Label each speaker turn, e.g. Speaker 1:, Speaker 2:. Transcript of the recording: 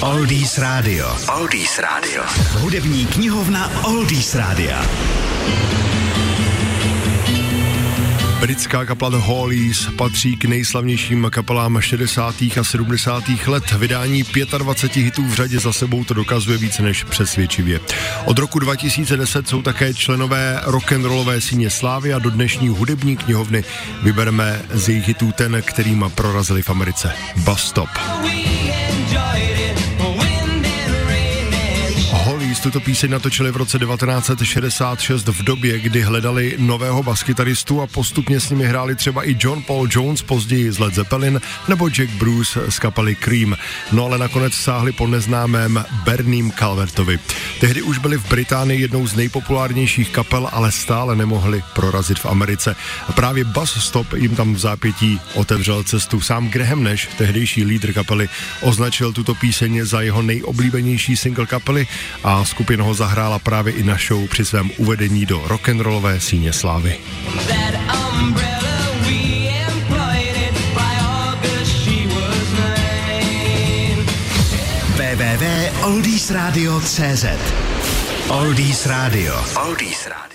Speaker 1: Oldies Radio. Oldies Radio. Hudební knihovna Oldies Radio.
Speaker 2: Britská kapela The Hollies patří k nejslavnějším kapelám 60. a 70. let. Vydání 25 hitů v řadě za sebou to dokazuje více než přesvědčivě. Od roku 2010 jsou také členové rock'n'rollové síně Slávy a do dnešní hudební knihovny vybereme z jejich hitů ten, kterým prorazili v Americe. Bus Stop. Tuto píseň natočili v roce 1966 v době, kdy hledali nového baskytaristu a postupně s nimi hráli třeba i John Paul Jones, později z Led Zeppelin, nebo Jack Bruce z kapely Cream. No ale nakonec sáhli po neznámém Berním Calvertovi. Tehdy už byli v Británii jednou z nejpopulárnějších kapel, ale stále nemohli prorazit v Americe. A právě Bus Stop jim tam v zápětí otevřel cestu. Sám Graham Nash, tehdejší lídr kapely, označil tuto píseň za jeho nejoblíbenější single kapely a skupina ho zahrála právě i na show při svém uvedení do rock'n'rollové síně slávy.
Speaker 1: www.oldiesradio.cz Oldies Radio. Oldies Radio.